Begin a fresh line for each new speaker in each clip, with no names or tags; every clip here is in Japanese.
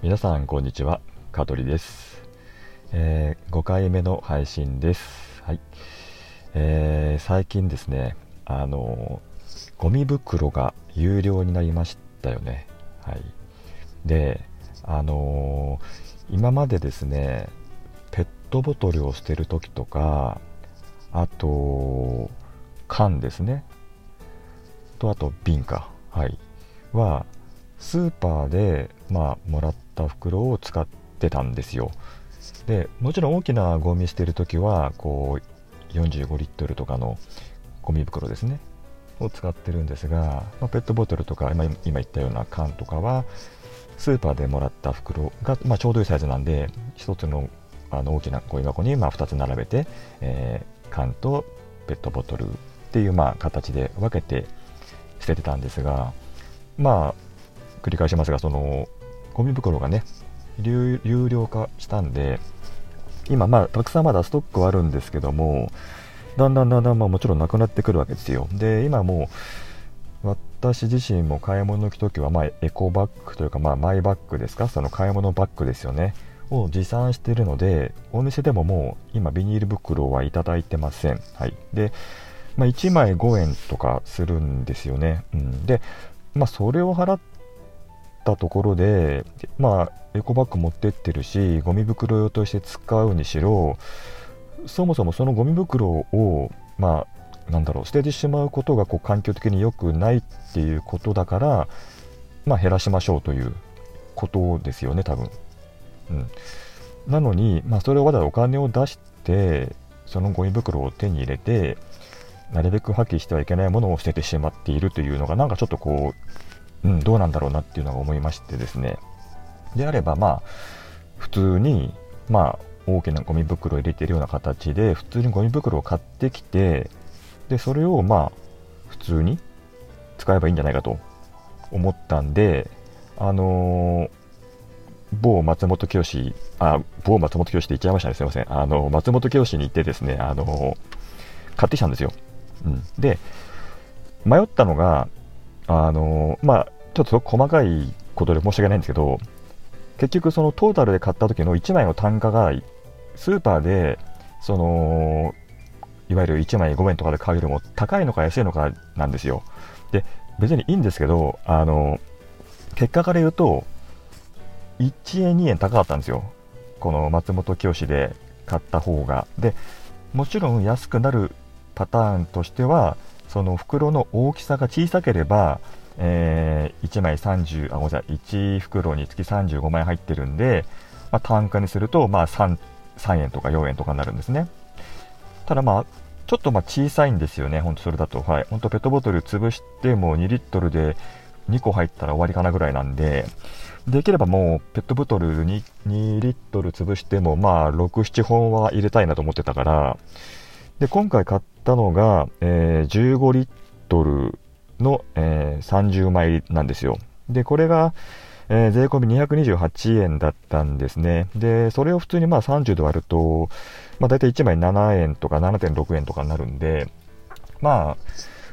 皆さんこんにちは。香取です、えー、5回目の配信です。はい、えー、最近ですねあのゴミ袋が有料になりましたよね。はい。であのー、今までですねペットボトルを捨てる時とかあと缶ですね。とあと瓶か。はい。はスーパーで、まあ、もらった袋を使ってたんですよ。でもちろん大きなゴミ捨てる時はこう45リットルとかのゴミ袋ですね。を使ってるんですが、まあ、ペットボトルとか今今言ったような缶とかはスーパーでもらった袋が、まあ、ちょうどいいサイズなんで1つのあの大きなゴミ箱にまあ2つ並べて、えー、缶とペットボトルっていうまあ形で分けて捨ててたんですがまあ繰り返しますがそのゴミ袋がね有料化したんで今まあたくさんまだストックはあるんですけどもだんだんだんだんまあもちろんなくなってくるわけですよ。で今もう私自身も買い物行く時はまあエコバッグというかまあマイバッグですか？その買い物バッグですよね。を持参しているのでお店でももう今ビニール袋はいただいてません。はい。でまあ、1枚5円とかするんですよね、うん、でまあそれを払ったところで、まあ、エコバッグ持ってってるしゴミ袋用として使うにしろそもそもそのゴミ袋を、まあ、なんだろう捨ててしまうことがこう環境的に良くないっていうことだから、まあ、減らしましょうということですよね多分。うん、なのに、まあ、それをわざわざお金を出してそのゴミ袋を手に入れてなるべく破棄してはいけないものを捨ててしまっているというのがなんかちょっとこううん、どうなんだろうなっていうのが思いましてですね。であればまあ普通にまあ大きなゴミ袋を入れてるような形で普通にゴミ袋を買ってきてでそれをまあ普通に使えばいいんじゃないかと思ったんであのー、某松本清あ某松本清って言っちゃいましたね。すいません。あの松本清に行ってですねあのー、買ってきたんですよ、うん、で迷ったのがあのまあ、ちょっと細かいことで申し訳ないんですけど、結局そのトータルで買った時の1枚の単価がスーパーでそのいわゆる1枚5円とかで買うよりも高いのか安いのかなんですよ。で別にいいんですけどあの結果から言うと1円2円高かったんですよこの松本清で買った方がでもちろん安くなるパターンとしてはその袋の大きさが小さければ、えー、1枚30あごめんなさい1袋につき35枚入ってるんで、まあ、単価にすると、まあ3、3, 円とか4円とかになるんですねただまあちょっとまあ小さいんですよね、本当それだと。はい。本当ペットボトル潰しても2リットルで2個入ったら終わりかなぐらいなんで、できればもうペットボトルに2リットル潰してもまあ6、7本は入れたいなと思ってたから、で、今回買ったのが、えー、15リットルの、えー、30枚なんですよ。で、これが、えー、税込み228円だったんですね。で、それを普通にまあ30で割ると、まあ大体1枚7円とか7.6円とかになるんで、まあ、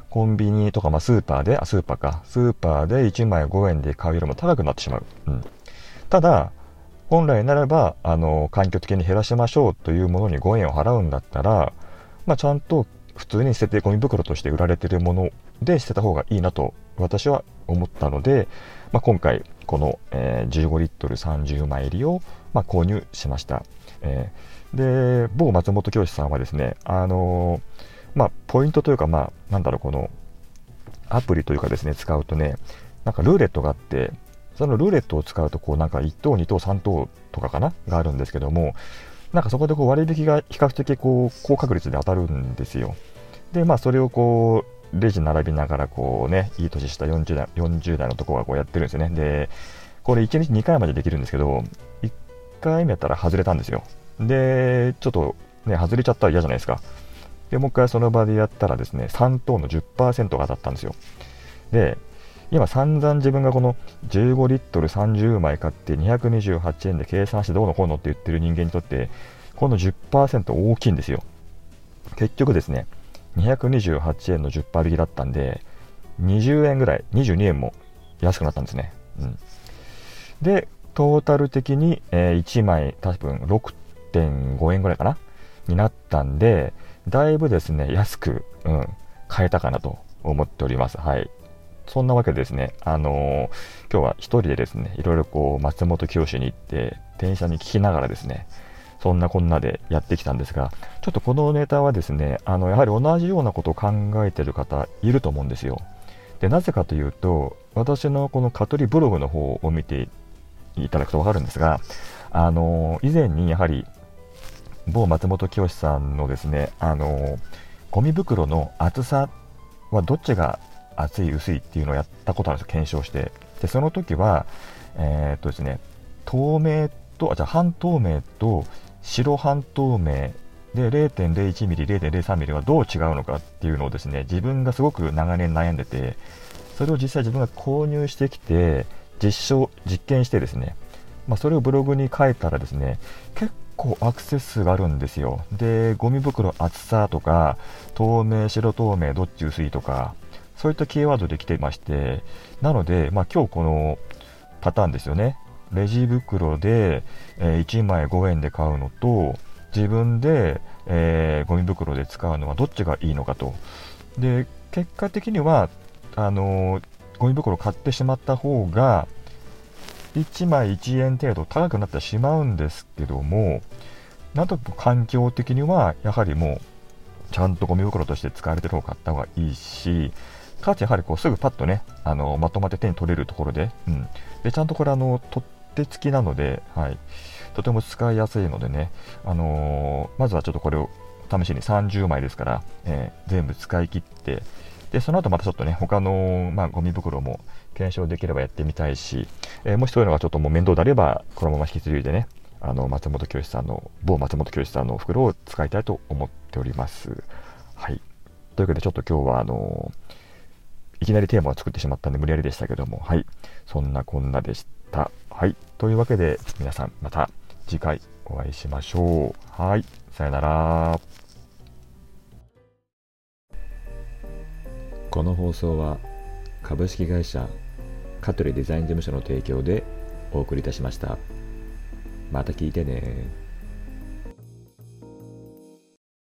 コンビニとか、まあ、スーパーで、あ、スーパーか、スーパーで1枚5円で買うよりも高くなってしまう。うん。ただ、本来ならば、あの、環境的に減らしましょうというものに5円を払うんだったら、まあ、ちゃんと普通に捨ててゴミ袋として売られているもので捨てた方がいいなと私は思ったので、まあ、今回この、えー、15リットル30枚入りを、まあ、購入しました、えー、で某松本教師さんはですねあのー、まあ、ポイントというか、まあ、なんだろうこのアプリというかですね使うとねなんかルーレットがあってそのルーレットを使うとこうなんか1等2等3等とかかな？があるんですけどもなんかそこでこう割引が比較的こう高確率で当たるんですよ。で、まあそれをこう、レジ並びながらこうね、いい年した40代 ,40 代のとこがこうやってるんですよね。で、これ1日2回までできるんですけど、1回目やったら外れたんですよ。で、ちょっとね、外れちゃったら嫌じゃないですか。で、もう一回その場でやったらですね、3等の10%が当たったんですよ。で、今散々自分がこの15リットル30枚買って228円で計算してどうのこうのって言ってる人間にとってこの10%大きいんですよ結局ですね228円の10%引きだったんで20円ぐらい22円も安くなったんですね、うん、でトータル的に、えー、1枚多分6.5円ぐらいかなになったんで、だいぶですね、安く、うん、買えたかなと思っております。はい。そんなわけでですね、あのー、今日は一人でですね、いろいろこう、松本清に行って、電車に聞きながらですね、そんなこんなでやってきたんですが、ちょっとこのネタはですね、あの、やはり同じようなことを考えてる方いると思うんですよ。で、なぜかというと、私のこのカトリブログの方を見ていただくとわかるんですが、あのー、以前にやはり、某松本清さんのですね、あのー、ゴミ袋の厚さはどっちが厚い薄いっていうのをやったことあるんですよ。検証して。でその時はえー、っとですね透明とあじゃ半透明と白半透明。で 0.01mm、0.03mm はどう違うのかっていうのをですね自分がすごく長年悩んでてそれを実際自分が購入してきて実証実験してですね、まあ、それをブログに書いたらですね結構アクセス数があるんですよ。でゴミ袋厚さとか透明白透明どっち薄いとかそういったキーワードで来てまして、なので、まあ、今日このパターンですよね。レジ袋で、え、1枚5円で買うのと、自分で、えー、ゴミ袋で使うのはどっちがいいのかと。で、結果的には、あのー、ゴミ袋買ってしまった方が、1枚1円程度高くなってしまうんですけども、なんと環境的には、やはりもう、ちゃんとゴミ袋として使われてる方を買った方がいいし、かつやはりこうすぐパッとね、あのまとまって手に取れるところで、うん、でちゃんとこれあの取っ手付きなので、はい、とても使いやすいのでね、あのー、まずはちょっとこれを試しに30枚ですから、えー、全部使い切って、でその後またちょっとね、他の、まあ、ゴミ袋も検証できればやってみたいし、えー、もしそういうのがちょっともう面倒であれば、このまま引き継いでね、あの松本清さんの、某松本清さんの袋を使いたいと思っております。はい。というわけで、ちょっと今日は、あのーいきなりテーマを作ってしまったんで無理やりでしたけども、はい。そんなこんなでした。はい。というわけで、皆さんまた次回お会いしましょう。はい。さよなら。
この放送は株式会社香取デザイン事務所の提供でお送りいたしました。また聞いてね